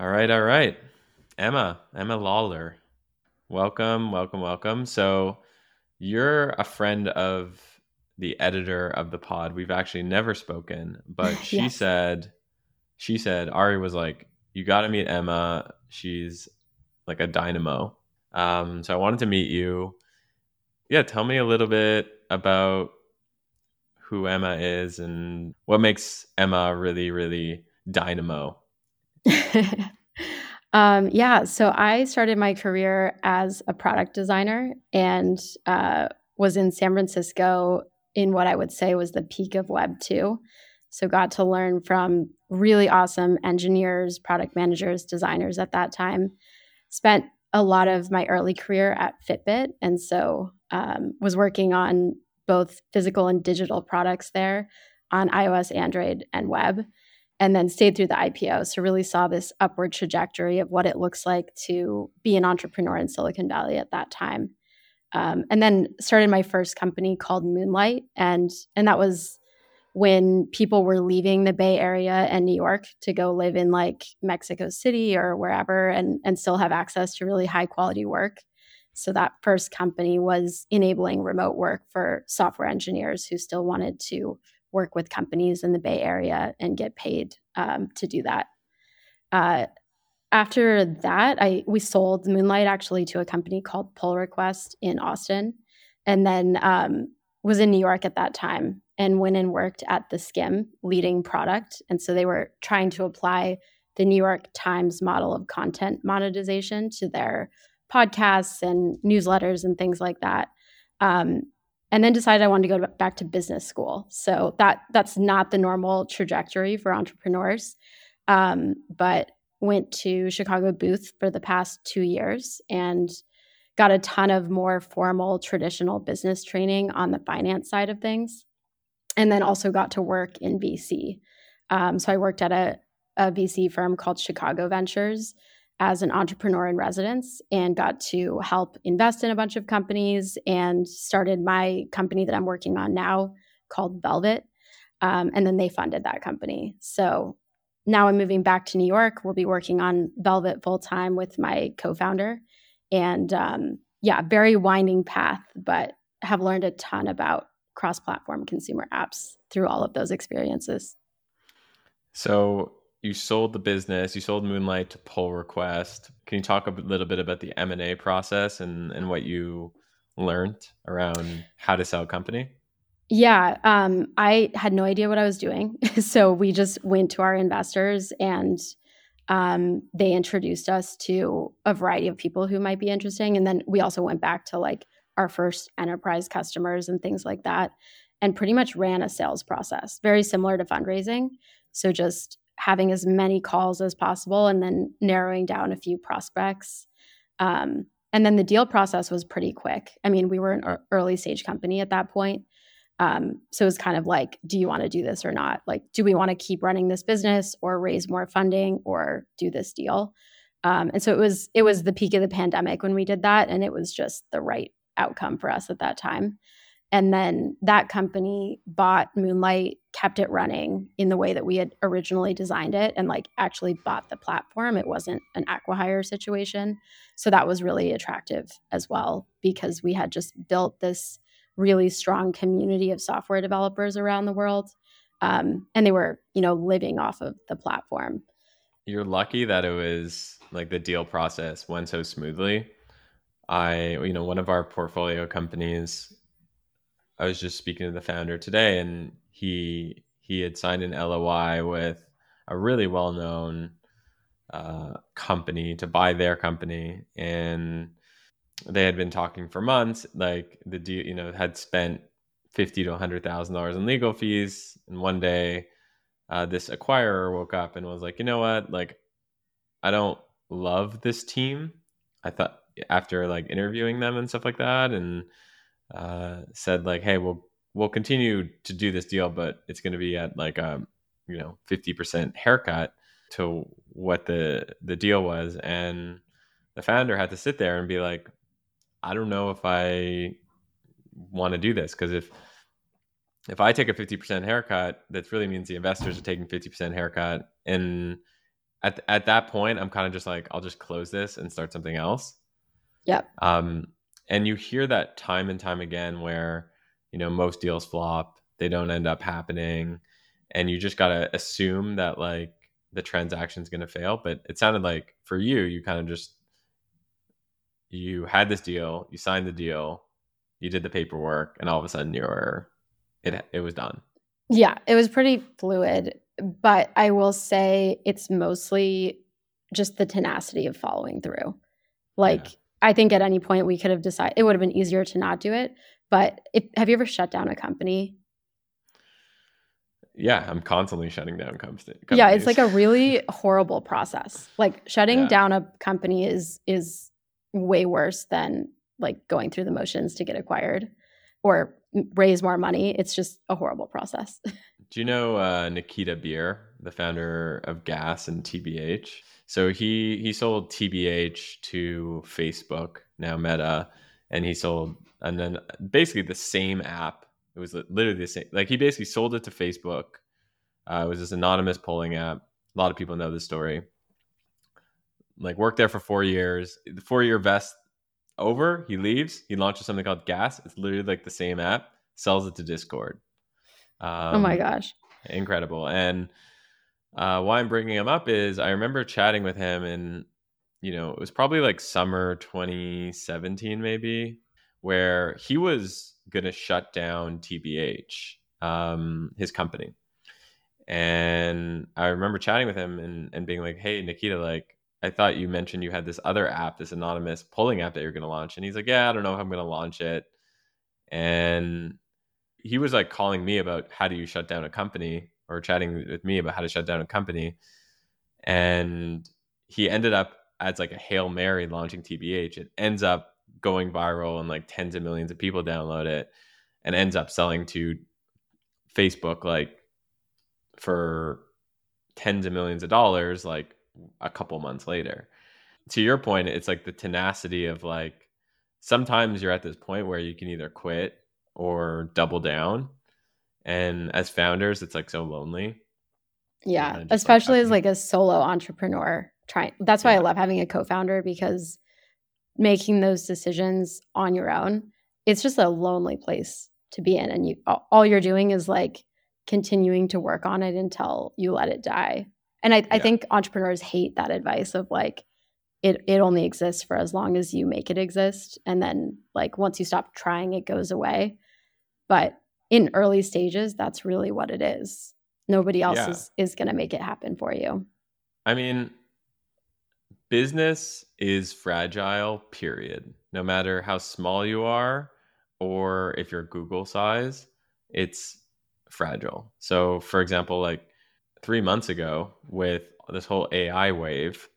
All right, all right. Emma, Emma Lawler. Welcome, welcome, welcome. So, you're a friend of the editor of the pod. We've actually never spoken, but she yes. said she said Ari was like, "You got to meet Emma. She's like a dynamo." Um, so I wanted to meet you. Yeah, tell me a little bit about who Emma is and what makes Emma really, really dynamo. um, yeah, so I started my career as a product designer and uh, was in San Francisco in what I would say was the peak of Web 2. So, got to learn from really awesome engineers, product managers, designers at that time. Spent a lot of my early career at Fitbit. And so, um, was working on both physical and digital products there on iOS, Android, and web, and then stayed through the IPO. So, really saw this upward trajectory of what it looks like to be an entrepreneur in Silicon Valley at that time. Um, and then started my first company called Moonlight, and and that was when people were leaving the Bay Area and New York to go live in like Mexico City or wherever, and and still have access to really high quality work. So that first company was enabling remote work for software engineers who still wanted to work with companies in the Bay Area and get paid um, to do that. Uh, after that, I we sold Moonlight actually to a company called Pull Request in Austin, and then um, was in New York at that time and went and worked at the Skimm leading product. And so they were trying to apply the New York Times model of content monetization to their podcasts and newsletters and things like that. Um, and then decided I wanted to go back to business school. So that that's not the normal trajectory for entrepreneurs. Um, but went to Chicago Booth for the past two years and got a ton of more formal traditional business training on the finance side of things. And then also got to work in VC. Um, so I worked at a, a VC firm called Chicago Ventures as an entrepreneur in residence and got to help invest in a bunch of companies and started my company that I'm working on now called Velvet. Um, and then they funded that company. So now I'm moving back to New York. We'll be working on Velvet full time with my co founder. And um, yeah, very winding path, but have learned a ton about cross platform consumer apps through all of those experiences. So you sold the business, you sold Moonlight to Pull Request. Can you talk a little bit about the M and A process and and what you learned around how to sell a company? Yeah, um, I had no idea what I was doing, so we just went to our investors and um, they introduced us to a variety of people who might be interesting, and then we also went back to like our first enterprise customers and things like that, and pretty much ran a sales process very similar to fundraising. So just having as many calls as possible and then narrowing down a few prospects. Um, and then the deal process was pretty quick. I mean, we were an early stage company at that point. Um, so it was kind of like, do you want to do this or not? Like, do we want to keep running this business or raise more funding or do this deal? Um, and so it was it was the peak of the pandemic when we did that, and it was just the right outcome for us at that time. And then that company bought Moonlight, kept it running in the way that we had originally designed it, and like actually bought the platform. It wasn't an acquihire situation. So that was really attractive as well because we had just built this really strong community of software developers around the world. Um, and they were, you know, living off of the platform. You're lucky that it was like the deal process went so smoothly. I, you know, one of our portfolio companies I was just speaking to the founder today, and he he had signed an LOI with a really well known uh, company to buy their company, and they had been talking for months. Like the deal, you know, had spent fifty to hundred thousand dollars in legal fees, and one day, uh, this acquirer woke up and was like, you know what, like, I don't love this team. I thought after like interviewing them and stuff like that, and uh, said like, "Hey, we'll we'll continue to do this deal, but it's going to be at like a you know fifty percent haircut to what the the deal was." And the founder had to sit there and be like, "I don't know if I want to do this because if if I take a 50% haircut, that really means the investors are taking 50% haircut. And at at that point, I'm kind of just like, I'll just close this and start something else. Yep. Um, and you hear that time and time again where you know most deals flop, they don't end up happening, and you just gotta assume that like the transaction's gonna fail. But it sounded like for you, you kind of just you had this deal, you signed the deal, you did the paperwork, and all of a sudden you're it it was done. Yeah, it was pretty fluid, but I will say it's mostly just the tenacity of following through. Like yeah. I think at any point we could have decided it would have been easier to not do it, but if, have you ever shut down a company? Yeah, I'm constantly shutting down companies. Yeah, it's like a really horrible process. Like shutting yeah. down a company is is way worse than like going through the motions to get acquired or raise more money. It's just a horrible process. Do you know uh, Nikita Bier, the founder of Gas and TBH? So he he sold TBH to Facebook, now Meta, and he sold and then basically the same app. It was literally the same. Like he basically sold it to Facebook. Uh, it was this anonymous polling app. A lot of people know this story. Like worked there for four years. The four year vest over, he leaves. He launches something called Gas. It's literally like the same app. Sells it to Discord. Um, oh my gosh. Incredible. And uh, why I'm bringing him up is I remember chatting with him and, you know, it was probably like summer 2017, maybe, where he was going to shut down TBH, um, his company. And I remember chatting with him and, and being like, hey, Nikita, like, I thought you mentioned you had this other app, this anonymous polling app that you're going to launch. And he's like, yeah, I don't know if I'm going to launch it. And he was like calling me about how do you shut down a company or chatting with me about how to shut down a company. And he ended up as like a Hail Mary launching TBH. It ends up going viral and like tens of millions of people download it and ends up selling to Facebook like for tens of millions of dollars like a couple months later. To your point, it's like the tenacity of like sometimes you're at this point where you can either quit or double down. And as founders, it's like so lonely. Yeah, especially like as like a solo entrepreneur. Trying that's why yeah. I love having a co-founder because making those decisions on your own, it's just a lonely place to be in and you all you're doing is like continuing to work on it until you let it die. And I, yeah. I think entrepreneurs hate that advice of like it it only exists for as long as you make it exist and then like once you stop trying it goes away but in early stages, that's really what it is. Nobody else yeah. is, is going to make it happen for you. I mean, business is fragile, period. No matter how small you are or if you're Google size, it's fragile. So, for example, like three months ago with this whole AI wave,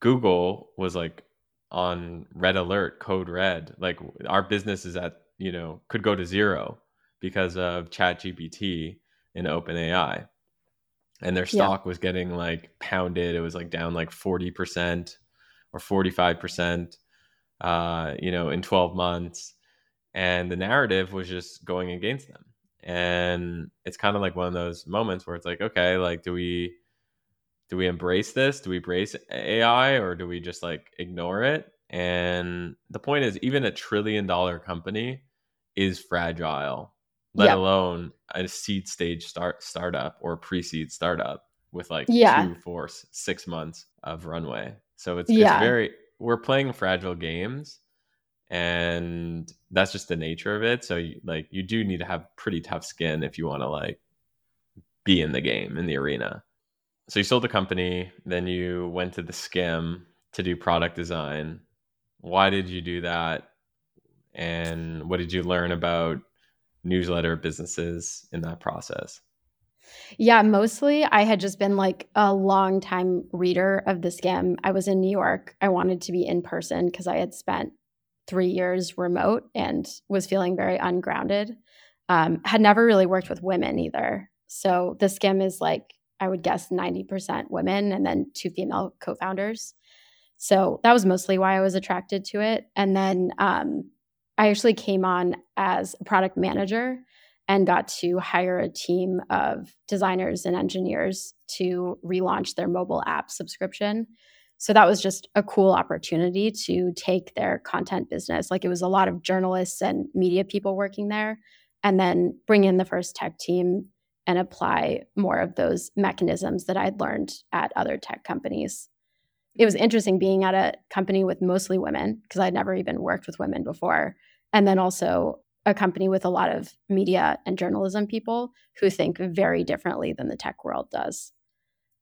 Google was like on red alert, code red. Like our business is at you know could go to zero because of chat gpt and openai and their stock yeah. was getting like pounded. It was like down like 40% or 45% uh, you know in 12 months. And the narrative was just going against them. And it's kind of like one of those moments where it's like okay like do we do we embrace this? Do we embrace ai or do we just like ignore it? And the point is, even a trillion dollar company is fragile, let alone a seed stage start startup or pre-seed startup with like yeah. two, four, six months of runway. So it's, yeah. it's very we're playing fragile games and that's just the nature of it. So you, like you do need to have pretty tough skin if you want to like be in the game in the arena. So you sold the company, then you went to the Skimm to do product design why did you do that? And what did you learn about newsletter businesses in that process? Yeah, mostly I had just been like a long time reader of the Skimm. I was in New York. I wanted to be in person because I had spent three years remote and was feeling very ungrounded. Um, had never really worked with women either. So the Skimm is like, I would guess 90% women and then two female co founders. So that was mostly why I was attracted to it. And then um, I actually came on as a product manager. and got to hire a team of designers and engineers to relaunch their mobile app subscription. So that was just a cool opportunity to take their content business. Like it was a lot of journalists and media people working there, and then bring in the first tech team and apply more of those mechanisms that I'd learned at other tech companies. It was interesting being at a company with mostly women because I'd never even worked with women before. And then also a company with a lot of media and journalism people who think very differently than the tech world does.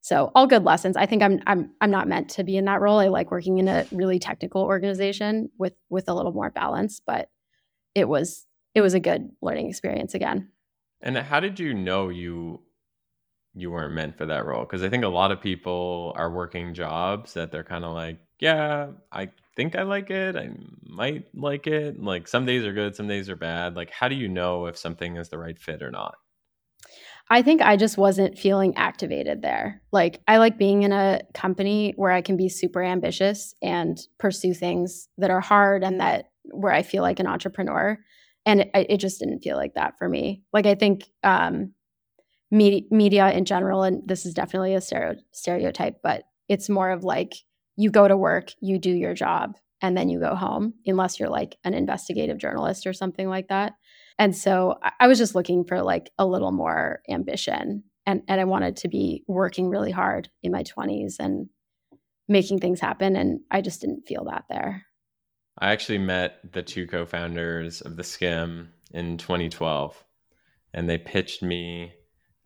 So all good lessons. I think I'm I'm I'm not meant to be in that role. I like working in a really technical organization with with a little more balance, but it was it was a good learning experience again. And how did you know you you weren't meant for that role? Because I think a lot of people are working jobs that they're kind of like, yeah, I think I like it. I might like it. Like some days are good, some days are bad. Like how do you know if something is the right fit or not? I think I just wasn't feeling activated there. Like I like being in a company where I can be super ambitious and pursue things that are hard and that where I feel like an entrepreneur. And it, it just didn't feel like that for me. Like I think um, media, media in general, and this is definitely a stereotype, but it's more of like you go to work, you do your job, and then you go home, unless you're like an investigative journalist or something like that. And so I was just looking for like a little more ambition. And, and I wanted to be working really hard in my 20s and making things happen. And I just didn't feel that there. I actually met the two co founders of The Skimm in 2012, and they pitched me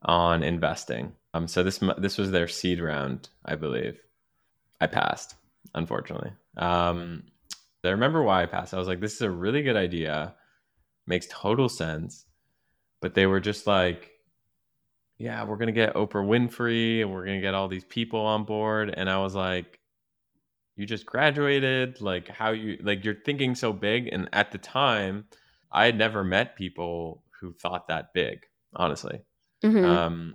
on investing. Um, so this this was their seed round, I believe. I passed, unfortunately. Um, I remember why I passed. I was like, this is a really good idea, makes total sense. But they were just like, yeah, we're gonna get Oprah Winfrey and we're gonna get all these people on board. And I was like, you just graduated, like how you like you're thinking so big. And at the time, I had never met people who thought that big, honestly. Mm-hmm. Um,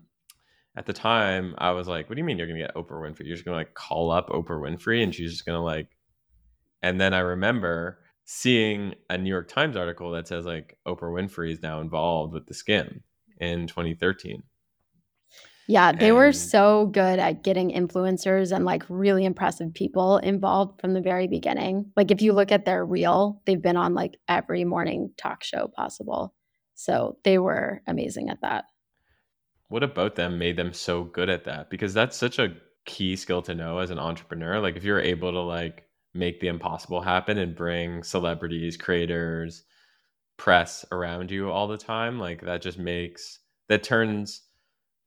at the time, I was like, "What do you mean you're gonna get Oprah Winfrey? You're just gonna like call up Oprah Winfrey and she's just gonna like." And then I remember seeing a New York Times article that says like Oprah Winfrey is now involved with the Skimm in 2013. Yeah, they and, were so good at getting influencers and like really impressive people involved from the very beginning. Like if you look at their reel, they've been on like every morning talk show possible. So they were amazing at that what about them made them so good at that? Because that's such a key skill to know as an entrepreneur. Like if you're able to like make the impossible happen and bring celebrities, creators, press around you all the time, like that just makes that turns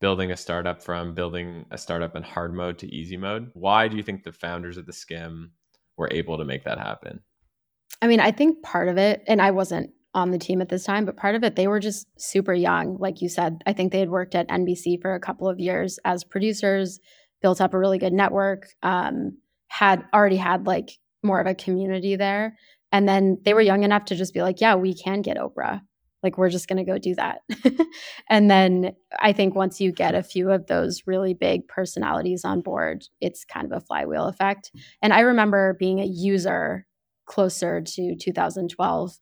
building a startup from building a startup in hard mode to easy mode. Why do you think the founders of the Skimm were able to make that happen? I mean, I think part of it, and I wasn't on the team at this time, but part of it, they were just super young. Like you said, I think they had worked at NBC for a couple of years as producers, built up a really good network, um, had already had like more of a community there. And then they were young enough to just be like, yeah, we can get Oprah. Like, we're just going to go do that. and then I think once you get a few of those really big personalities on board, it's kind of a flywheel effect. And I remember being a user closer to 2012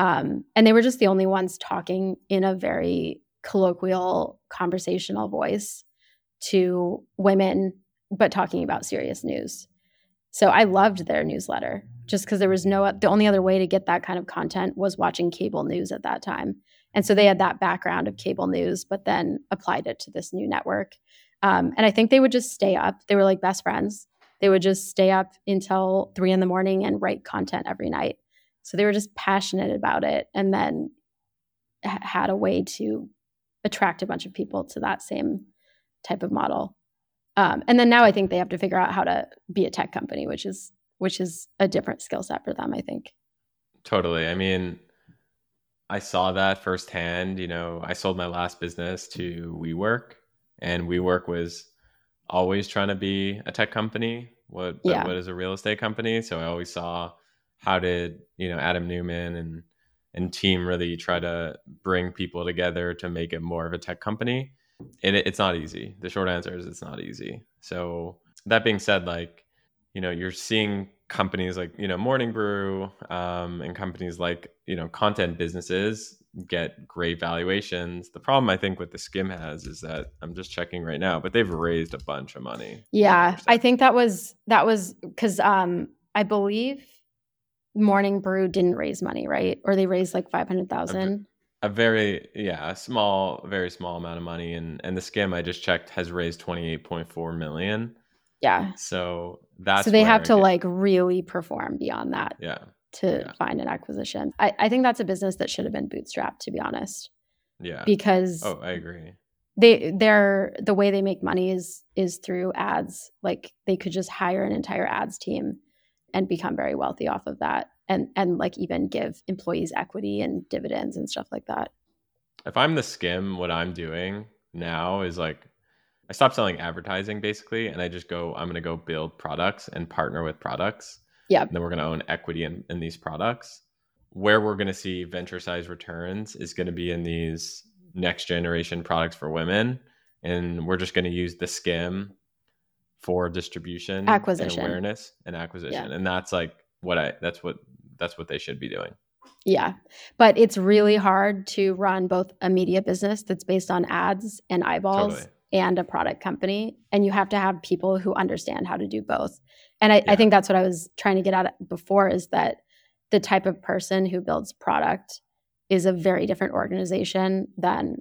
um, and they were just the only ones talking in a very colloquial, conversational voice to women, but talking about serious news. So I loved their newsletter just because there was no, the only other way to get that kind of content was watching cable news at that time. And so they had that background of cable news, but then applied it to this new network. Um, and I think they would just stay up. They were like best friends. They would just stay up until three in the morning and write content every night. So they were just passionate about it and then h- had a way to attract a bunch of people to that same type of model. Um, and then now I think they have to figure out how to be a tech company, which is which is a different skill set for them. I think. Totally. I mean, I saw that firsthand. You know, I sold my last business to WeWork, and WeWork was always trying to be a tech company. What yeah. what is a real estate company? So I always saw how did you know Adam Neumann and and team really try to bring people together to make it more of a tech company? And it, it's not easy. The short answer is it's not easy. So that being said, like you know, you're seeing companies like you know Morning Brew um, and companies like you know content businesses get great valuations. The problem I think with the Skimm has is that I'm just checking right now, but they've raised a bunch of money. Yeah, I think that was that was because um, I believe Morning Brew didn't raise money, right? Or they raised like five hundred thousand. A very yeah, a small, very small amount of money, and and the Skimm I just checked has raised twenty eight point four million. Yeah. So that's so they have to like really perform beyond that. Yeah. To yeah. find an acquisition, I, I think that's a business that should have been bootstrapped. To be honest. Yeah. Because oh, I agree. They they're the way they make money is is through ads. Like they could just hire an entire ads team and become very wealthy off of that and and like even give employees equity and dividends and stuff like that. If i'm the Skimm what i'm doing now is like i stop selling advertising basically and i just go i'm going to go build products and partner with products. Yeah and then we're going to own equity in, in these products. Where we're going to see venture size returns is going to be in these next generation products for women and we're just going to use the Skimm for distribution acquisition and awareness and acquisition yeah. and that's like what i that's what that's what they should be doing yeah but it's really hard to run both a media business that's based on ads and eyeballs totally. and a product company and you have to have people who understand how to do both and I, yeah. I think that's what i was trying to get at before is that the type of person who builds product is a very different organization than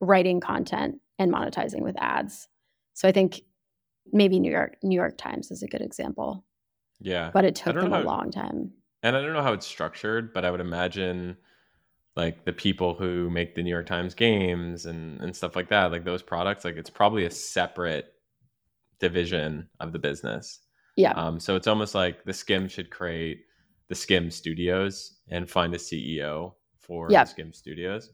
writing content and monetizing with ads so i think maybe New York New York Times is a good example. Yeah. But it took them a long time. And I don't know how it's structured, but I would imagine like the people who make the New York Times games and, and stuff like that, like those products, like it's probably a separate division of the business. Yeah. Um, so it's almost like the Skimm should create the Skimm Studios and find a CEO for yep. Skimm Studios.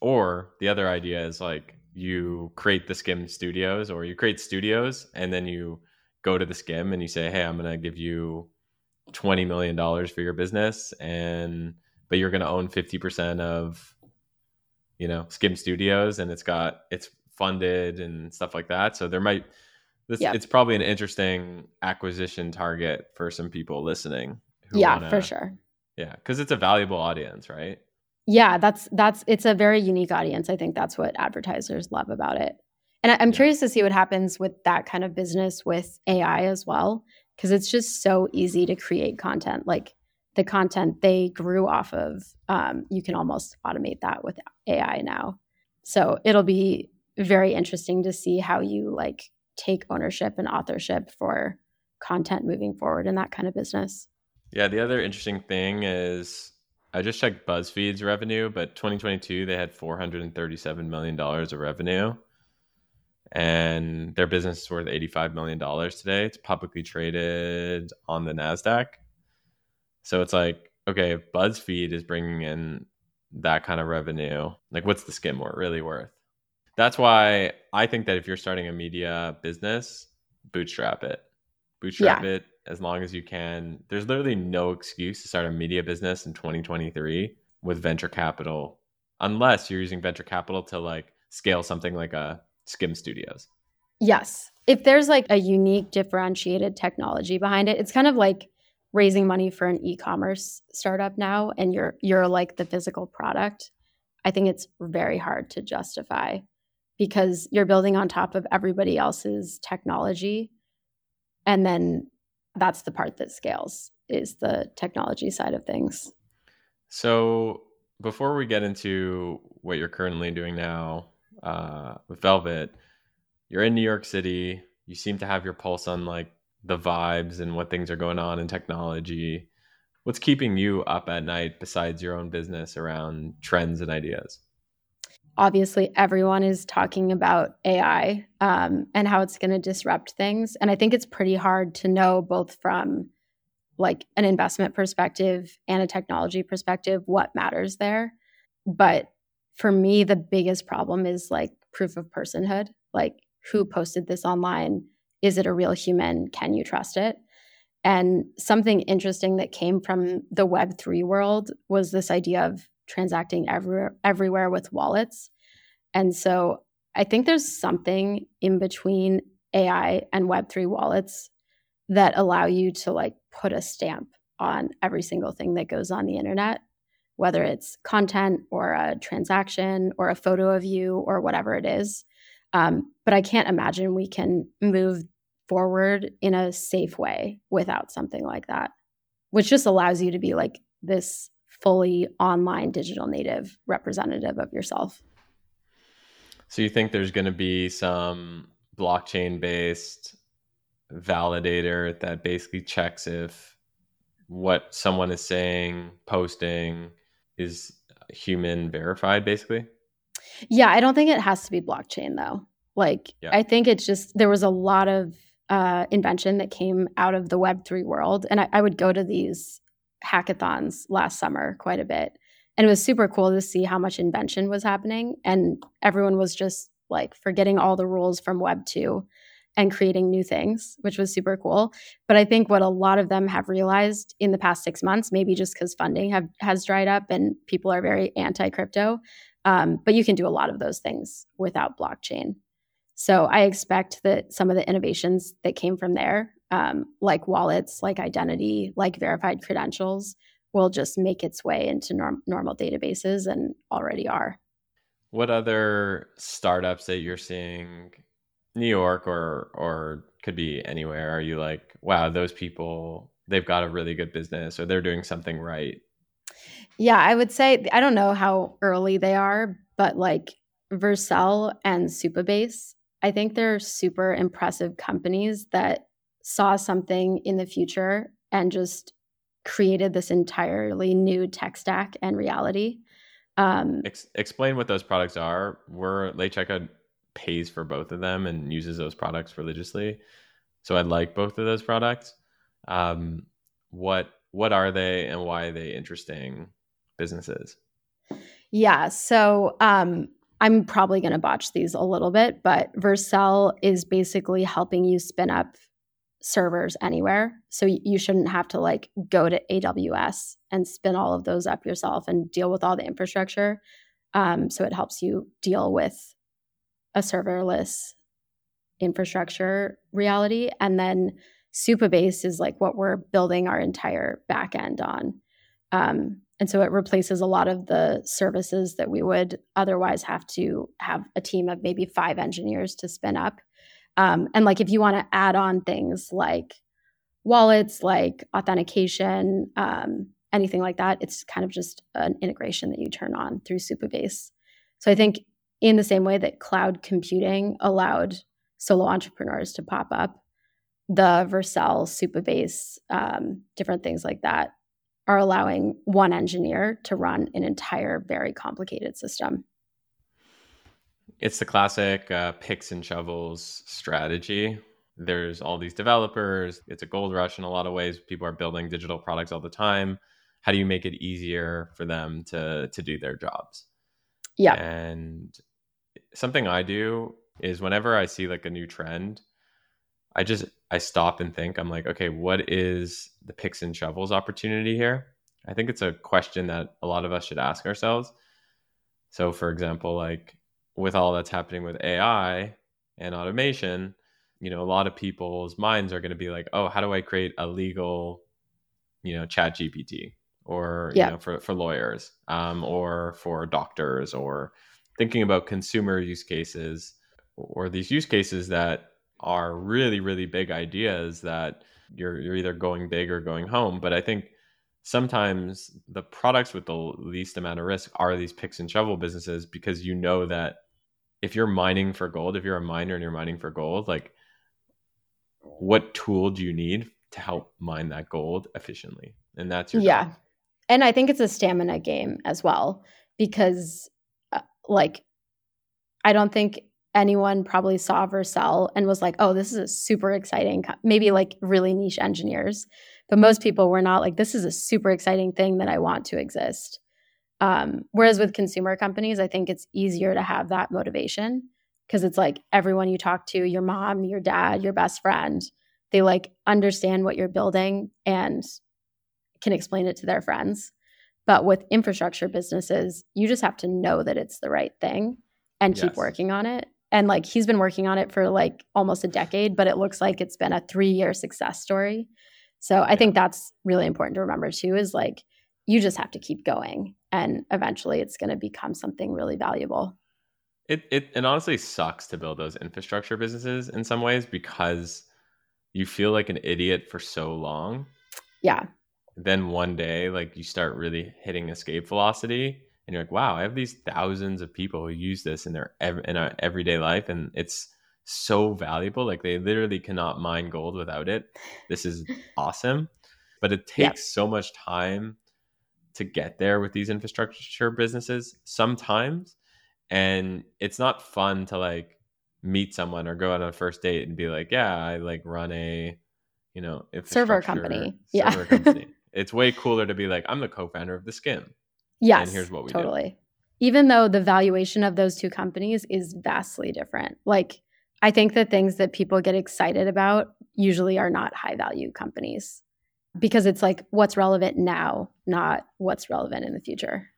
Or the other idea is like you create the Skimm Studios or you create studios and then you go to the Skimm and you say, "Hey, I'm going to give you 20 million dollars for your business and but you're going to own 50% of you know, Skimm Studios and it's got it's funded and stuff like that." So there might this yep. it's probably an interesting acquisition target for some people listening. yeah, wanna, for sure. Yeah, cuz it's a valuable audience, right? Yeah that's that's it's a very unique audience. I think that's what advertisers love about it. And I, am yeah. curious to see what happens with that kind of business with ai as well because it's just so easy to create content. Like the content they grew off of um, you can almost automate that with ai now. So it'll be very interesting to see how you like take ownership and authorship for content moving forward in that kind of business. Yeah the other interesting thing is I just checked BuzzFeed's revenue, but 2022 they had 437 million dollars of revenue, and their business is worth 85 million dollars today. It's publicly traded on the Nasdaq, so it's like okay, if BuzzFeed is bringing in that kind of revenue, like what's the Skimm worth really worth? That's why I think that if you're starting a media business, bootstrap it, bootstrap yeah. it as long as you can. There's literally no excuse to start a media business in 2023 with venture capital, unless you're using venture capital to like scale something like a Skimm Studios. Yes. If there's like a unique differentiated technology behind it, it's kind of like raising money for an e-commerce startup now and you're you're like the physical product. I think it's very hard to justify because you're building on top of everybody else's technology and then that's the part that scales is the technology side of things. So before we get into what you're currently doing now uh, with Velvet, you're in New York City. You seem to have your pulse on like the vibes and what things are going on in technology. What's keeping you up at night besides your own business around trends and ideas? Obviously everyone is talking about AI um, and how it's going to disrupt things. And I think it's pretty hard to know both from like an investment perspective and a technology perspective what matters there. But for me, the biggest problem is like proof of personhood. Like, who posted this online? Is it a real human? Can you trust it? And something interesting that came from the Web3 world was this idea of transacting everywhere everywhere with wallets. And so I think there's something in between AI and web3 wallets that allow you to like put a stamp on every single thing that goes on the internet whether it's content or a transaction or a photo of you or whatever it is. Um, but I can't imagine we can move forward in a safe way without something like that, which just allows you to be like this fully online digital native representative of yourself. So you think there's going to be some blockchain based validator that basically checks if what someone is saying, posting is human verified basically? Yeah, I don't think it has to be blockchain though. Like yeah. I think it's just there was a lot of uh, invention that came out of the Web3 world. And I, I would go to these hackathons last summer quite a bit. And it was super cool to see how much invention was happening. And everyone was just like forgetting all the rules from Web 2 and creating new things, which was super cool. But I think what a lot of them have realized in the past six months, maybe just because funding have, has dried up and people are very anti crypto, um, but you can do a lot of those things without blockchain. So I expect that some of the innovations that came from there, um, like wallets, like identity, like verified credentials, will just make its way into norm- normal databases and already are. What other startups that you're seeing, New York or or could be anywhere, are you like, wow, those people they've got a really good business or they're doing something right? Yeah, I would say I don't know how early they are, but like Vercel and Supabase I think they're super impressive companies that saw something in the future and just created this entirely new tech stack and reality. Um, Ex- explain what those products are. We're Late Checkout pays for both of them and uses those products religiously. So I like both of those products. Um, what what are they and why are they interesting businesses? Yeah. So um, I'm probably going to botch these a little bit, but Vercel is basically helping you spin up servers anywhere. So you shouldn't have to like go to AWS and spin all of those up yourself and deal with all the infrastructure. Um, so it helps you deal with a serverless infrastructure reality. And then Supabase is like what we're building our entire backend on. Um, and so it replaces a lot of the services that we would otherwise have to have a team of maybe five engineers to spin up. Um, and like if you want to add on things like wallets, like authentication, um, anything like that, it's kind of just an integration that you turn on through Supabase. So I think in the same way that cloud computing allowed solo entrepreneurs to pop up, the Vercel, Supabase, um, different things like that are allowing one engineer to run an entire very complicated system. It's the classic uh, picks and shovels strategy. There's all these developers. It's a gold rush in a lot of ways. People are building digital products all the time. How do you make it easier for them to to do their jobs? Yeah. And something I do is whenever I see like a new trend, I just I stop and think. I'm like, okay, what is the picks and shovels opportunity here? I think it's a question that a lot of us should ask ourselves. So, for example, like with all that's happening with AI and automation, you know, a lot of people's minds are going to be like, oh, how do I create a legal, you know, chat GPT or, yeah. you know, for, for lawyers um, or for doctors or thinking about consumer use cases or these use cases that are really really big ideas that you're you're either going big or going home but i think sometimes the products with the least amount of risk are these picks and shovel businesses because you know that if you're mining for gold if you're a miner and you're mining for gold like what tool do you need to help mine that gold efficiently and that's your yeah job. and i think it's a stamina game as well because uh, like i don't think anyone probably saw Vercel and was like, oh, this is a super exciting, maybe like really niche engineers. But most people were not like, this is a super exciting thing that I want to exist. Um, whereas with consumer companies, I think it's easier to have that motivation because it's like everyone you talk to, your mom, your dad, your best friend, they like understand what you're building and can explain it to their friends. But with infrastructure businesses, you just have to know that it's the right thing and keep working on it. And like he's been working on it for like almost a decade but it looks like it's been a three year success story. So i think that's really important to remember too is like you just have to keep going and eventually it's going to become something really valuable. It, it it honestly sucks to build those infrastructure businesses in some ways because you feel like an idiot for so long. Yeah. Then one day, like you start really hitting escape velocity, and you're like, "Wow, I have these thousands of people who use this in their in our everyday life, and it's so valuable. Like they literally cannot mine gold without it. This is awesome." But it takes yep. so much time to get there with these infrastructure businesses sometimes and it's not fun to like meet someone or go out on a first date and be like yeah i like run a you know server company server yeah company. it's way cooler to be like i'm the co-founder of the Skimm. yes and here's what we do. totally do. even though the valuation of those two companies is vastly different like i think the things that people get excited about usually are not high value companies because it's like what's relevant now, not what's relevant in the future.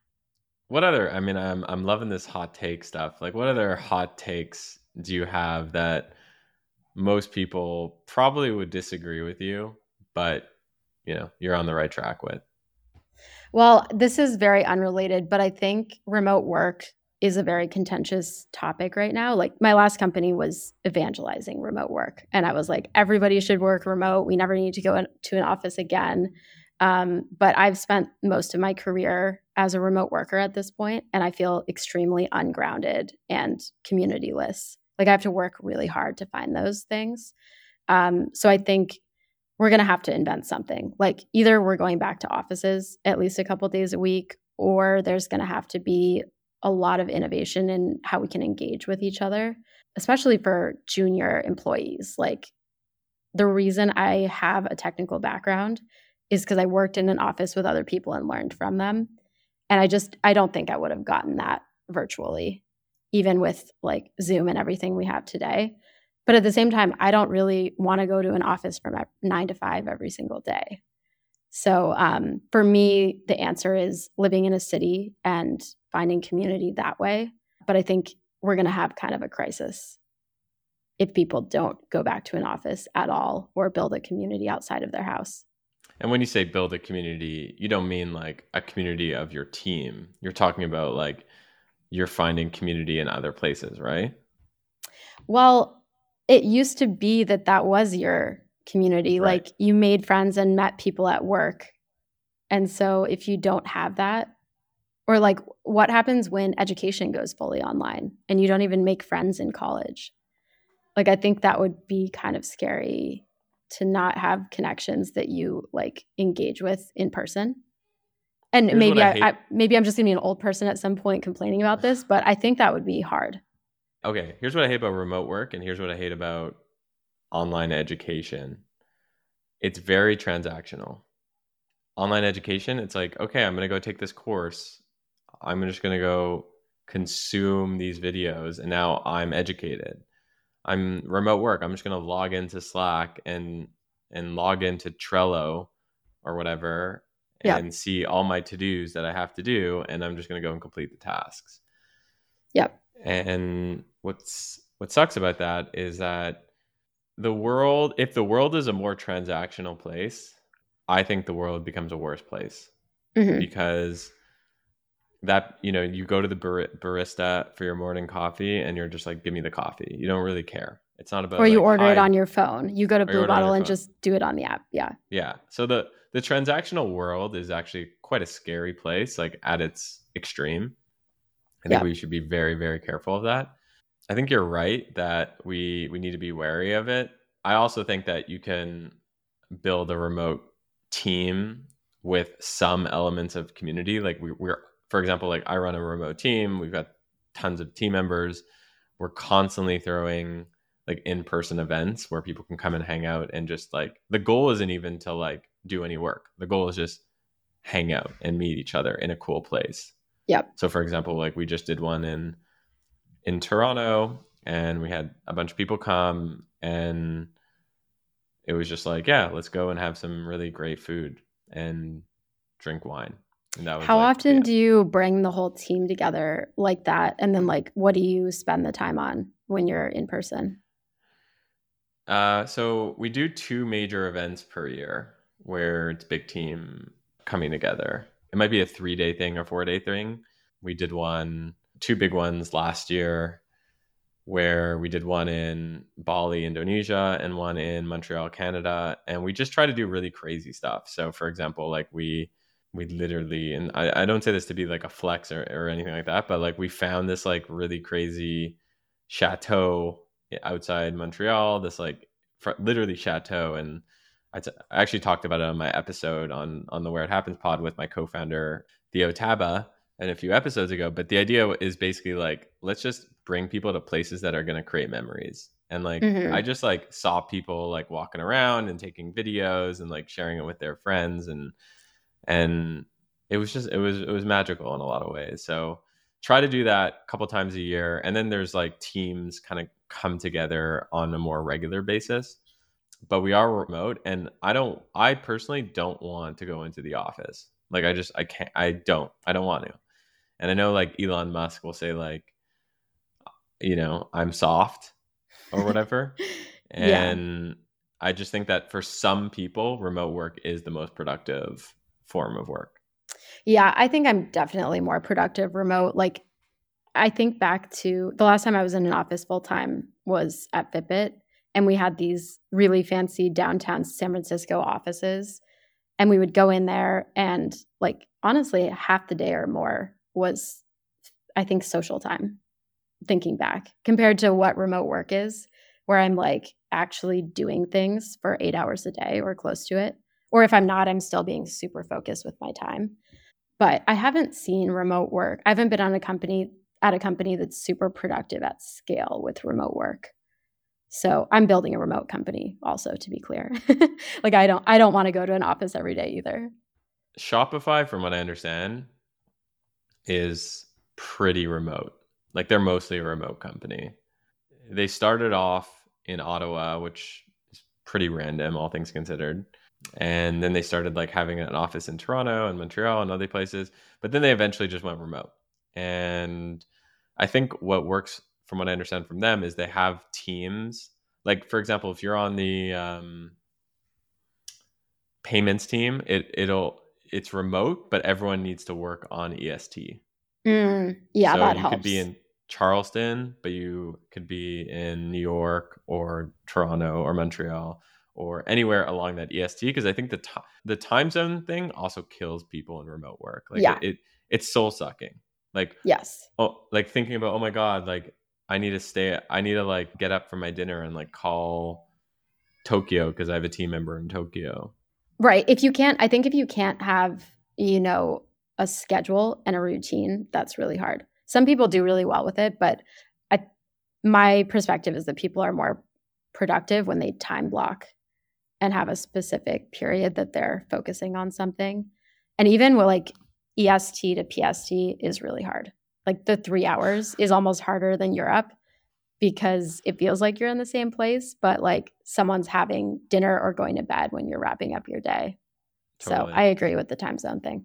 What other? I mean, I'm I'm loving this hot take stuff. Like, what other hot takes do you have that most people probably would disagree with you, but you know you're on the right track with? Well, this is very unrelated, but I think remote work is a very contentious topic right now. Like my last company was evangelizing remote work, and I was like, everybody should work remote. We never need to go to an office again. Um, but I've spent most of my career as a remote worker at this point, and I feel extremely ungrounded and communityless. Like I have to work really hard to find those things. Um, so I think we're going to have to invent something. Like either we're going back to offices at least a couple days a week, or there's going to have to be a lot of innovation in how we can engage with each other, especially for junior employees. Like the reason I have a technical background is because I worked in an office with other people and learned from them. And I just, I don't think I would have gotten that virtually, even with like Zoom and everything we have today. But at the same time, I don't really want to go to an office from nine to five every single day. So um, for me, the answer is living in a city and finding community that way. But I think we're going to have kind of a crisis if people don't go back to an office at all or build a community outside of their house. And when you say build a community, you don't mean like a community of your team. You're talking about like you're finding community in other places, right? Well, it used to be that that was your community. Right. Like you made friends and met people at work. And so if you don't have that, or like what happens when education goes fully online and you don't even make friends in college? Like I think that would be kind of scary to not have connections that you like engage with in person. And Here's maybe I, I, I, maybe I'm just gonna be an old person at some point complaining about this, but I think that would be hard. Okay, here's what I hate about remote work, and here's what I hate about online education. It's very transactional. Online education, it's like, okay, I'm gonna go take this course I'm just going to go consume these videos and now I'm educated. I'm remote work. I'm just going to log into Slack and and log into Trello or whatever and see all my to-dos that I have to do and I'm just going to go and complete the tasks. Yep. And what's what sucks about that is that the world if the world is a more transactional place, I think the world becomes a worse place. Mm-hmm. Because that you know you go to the bar- barista for your morning coffee and you're just like give me the coffee. You don't really care. It's not about or you like, order it on your phone. You go to blue bottle and just do it on the app. Yeah. Yeah. So the the transactional world is actually quite a scary place like at its extreme. I think yeah. we should be very very careful of that i think you're right that we we need to be wary of it i also think that you can build a remote team with some elements of community like we, we're for example, like I run a remote team, we've got tons of team members. We're constantly throwing like in-person events where people can come and hang out and just like the goal isn't even to like do any work. The goal is just hang out and meet each other in a cool place. Yep. So for example, like we just did one in in Toronto and we had a bunch of people come and it was just like, yeah, let's go and have some really great food and drink wine. How like, often yeah. do you bring the whole team together like that? And then, like, what do you spend the time on when you're in person? Uh, so we do two major events per year where it's big team coming together. it might be a three day thing or four day thing. We did one, two big ones last year where we did one in Bali, Indonesia, and one in Montreal, Canada. And we just try to do really crazy stuff. So, for example, like we, we literally, and I, I don't say this to be like a flex or, or anything like that, but like we found this like really crazy chateau outside Montreal, this like fr- literally chateau. And I, t- I actually talked about it on my episode on on the Where It Happens pod with my co-founder Theo Taba and a few episodes ago. But the idea is basically like let's just bring people to places that are going to create memories. And like mm-hmm. I just like saw people like walking around and taking videos and like sharing it with their friends and and it was just it was it was magical in a lot of ways. So try to do that a couple times a year and then there's like teams kind of come together on a more regular basis but we are remote and i don't i personally don't want to go into the office like i just i can't i don't i don't want to and i know like elon musk will say like you know i'm soft or whatever. And yeah. i just think that for some people remote work is the most productive form of work. Yeah i think i'm definitely more productive remote. Like i think back to the last time i was in an office full time was at fitbit and we had these really fancy downtown San Francisco offices and we would go in there and like honestly half the day or more was I think social time thinking back compared to what remote work is where I'm like actually doing things for 8 hours a day or close to it or if I'm not I'm still being super focused with my time but I haven't seen remote work I haven't been on a company at a company that's super productive at scale with remote work so I'm building a remote company also to be clear. like I don't I don't want to go to an office every day either. Shopify from what I understand is pretty remote. Like they're mostly a remote company. They started off in Ottawa, which is pretty random all things considered. And then they started like having an office in Toronto and Montreal and other places, but then they eventually just went remote. And I think what works from what I understand from them, is they have teams. Like for example, if you're on the um, payments team, it it'll it's remote, but everyone needs to work on EST. Mm, yeah, so that you helps. could be in Charleston, but you could be in New York or Toronto or Montreal or anywhere along that EST because I think the t- the time zone thing also kills people in remote work. Like yeah. it, it it's soul sucking. Like yes. Oh, like thinking about oh my god, like I need to stay. I need to like get up for my dinner and like call Tokyo because I have a team member in Tokyo. Right. If you can't, I think if you can't have, you know, a schedule and a routine, that's really hard. Some people do really well with it, but I, my perspective is that people are more productive when they time block and have a specific period that they're focusing on something. And even with like EST to PST is really hard like the three hours is almost harder than Europe because it feels like you're in the same place, but like someone's having dinner or going to bed when you're wrapping up your day. Totally. So I agree with the time zone thing.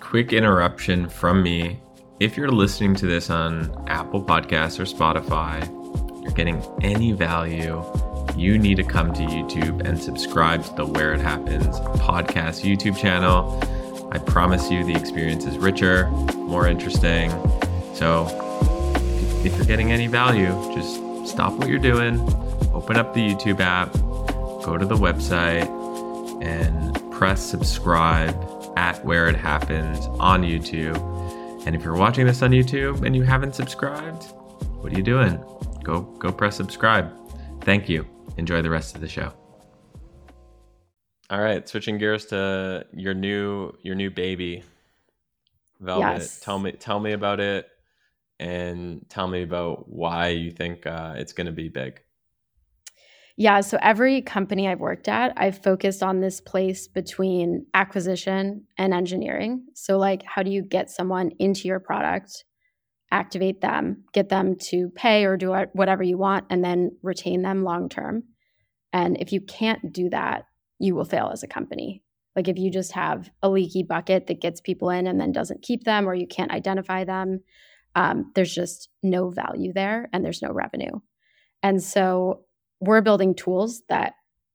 Quick interruption from me. If you're listening to this on Apple Podcasts or Spotify, you're getting any value, you need to come to YouTube and subscribe to the Where It Happens podcast YouTube channel I promise you the experience is richer, more interesting. So if you're getting any value, just stop what you're doing, open up the YouTube app, go to the website, and press subscribe at where it happens on YouTube. And if you're watching this on YouTube and you haven't subscribed, what are you doing? Go go press subscribe. Thank you. Enjoy the rest of the show. All right, switching gears to your new your new baby, Velvet. Yes. Tell me tell me about it, and tell me about why you think uh, it's going to be big. Yeah, so every company I've worked at, I've focused on this place between acquisition and engineering. So, like, how do you get someone into your product, activate them, get them to pay or do whatever you want, and then retain them long term? And if you can't do that, you will fail as a company. Like if you just have a leaky bucket that gets people in and then doesn't keep them, or you can't identify them, um, there's just no value there and there's no revenue. And so we're building tools that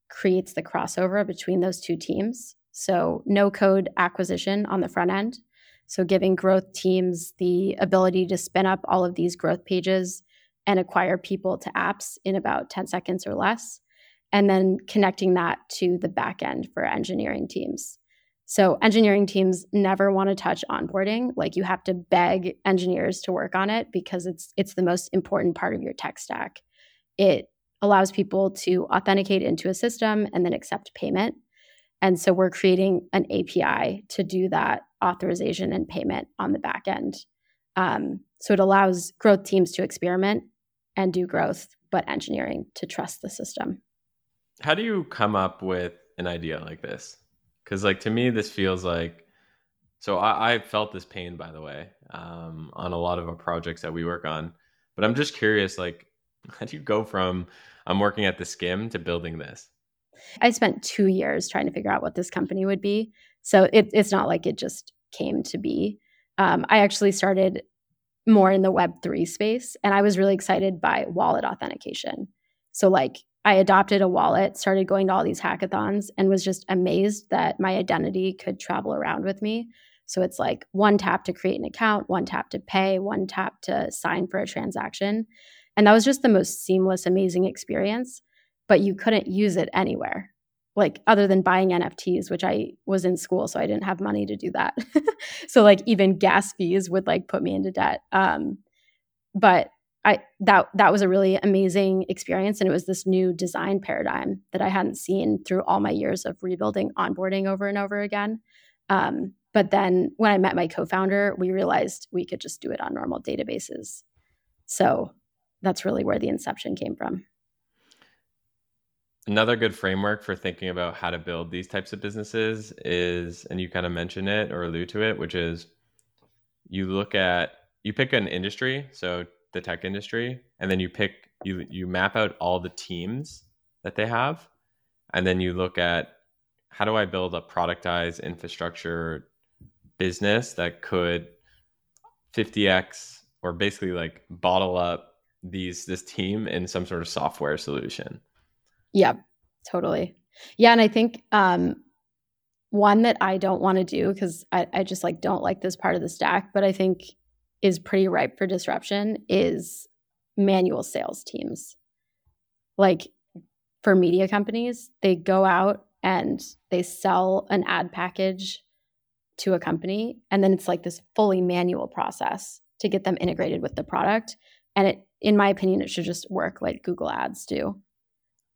creates the crossover between those two teams So, no code acquisition on the front end. So, giving growth teams the ability to spin up all of these growth pages and acquire people to apps in about 10 seconds or less. And then connecting that to the back end for engineering teams. So, engineering teams never want to touch onboarding. Like, you have to beg engineers to work on it because it's, it's the most important part of your tech stack. It allows people to authenticate into a system and then accept payment. And so we're creating an API to do that authorization and payment on the back end. Um, so it allows growth teams to experiment and do growth, but engineering to trust the system. How do you come up with an idea like this? Because, like, to me, this feels like so I, I felt this pain, by the way, um, on a lot of our projects that we work on. But I'm just curious, like, how do you go from I'm working at the Skimm to building this? I spent two years trying to figure out what this company would be. So it, it's not like it just came to be. Um, I actually started more in the Web3 space, and I was really excited by wallet authentication. So, like, I adopted a wallet, started going to all these hackathons, and was just amazed that my identity could travel around with me. So, it's like one tap to create an account, one tap to pay, one tap to sign for a transaction. And that was just the most seamless, amazing experience but you couldn't use it anywhere like other than buying NFTs, which I was in school, so I didn't have money to do that. so like even gas fees would like put me into debt. Um, but I that that was a really amazing experience, and it was this new design paradigm that I hadn't seen through all my years of rebuilding onboarding over and over again. Um, but then when I met my co-founder, we realized we could just do it on normal databases. So that's really where the inception came from another good framework for thinking about how to build these types of businesses is and you kind of mention it or allude to it which is you look at you pick an industry so the tech industry and then you pick you you map out all the teams that they have and then you look at how do i build a productized infrastructure business that could 50x or basically like bottle up these this team in some sort of software solution yeah, totally. Yeah, and I think um, one that I don't want to do because I, I just like don't like this part of the stack, but I think is pretty ripe for disruption is manual sales teams. Like for media companies, they go out and they sell an ad package to a company and then it's like this fully manual process to get them integrated with the product and it in my opinion it should just work like Google Ads do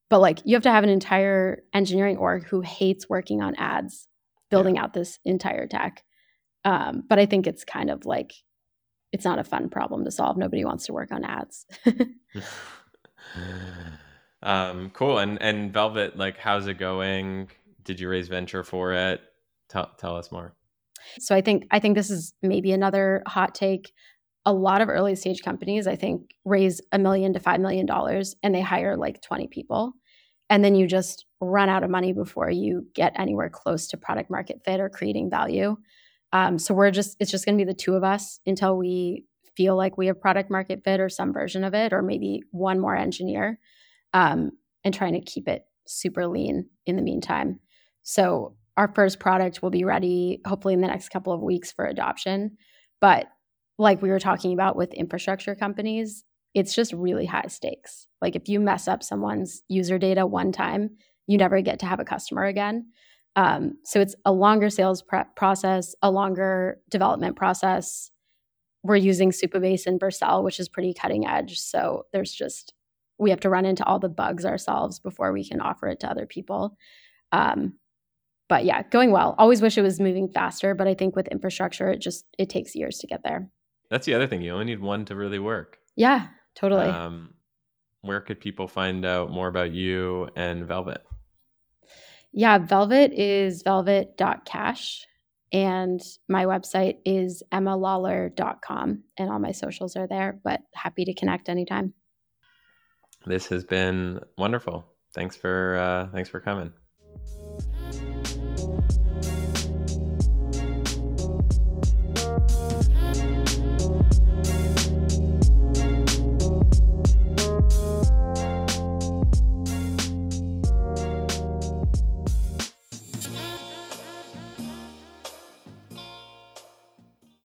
but like you have to have an entire engineering org who hates working on ads building yeah. out this entire tech um, but i think it's kind of like it's not a fun problem to solve. Nobody wants to work on ads. Um, cool. And and velvet like how's it going? Did you raise venture for it? Tell, tell us more. So i think i think this is maybe another hot take. A lot of early stage companies, I think, raise a million to $5 million and they hire like 20 people. And then you just run out of money before you get anywhere close to product market fit or creating value. Um, so we're just, it's just going to be the two of us until we feel like we have product market fit or some version of it, or maybe one more engineer, um, and trying to keep it super lean in the meantime. So our first product will be ready hopefully in the next couple of weeks for adoption. But like we were talking about with infrastructure companies, it's just really high stakes. Like if you mess up someone's user data one time, you never get to have a customer again. Um, so it's a longer sales prep process, a longer development process. We're using Supabase and Vercel, which is pretty cutting edge. So there's just we have to run into all the bugs ourselves before we can offer it to other people. Um, but yeah, going well. Always wish it was moving faster, but I think with infrastructure, it just it takes years to get there. That's the other thing. You only need one to really work. Yeah, totally. Um, where could people find out more about you and Velvet? Yeah, Velvet is velvet.cash. And my website is emmalawler.com. And all my socials are there, but happy to connect anytime. This has been wonderful. Thanks for uh, thanks for coming.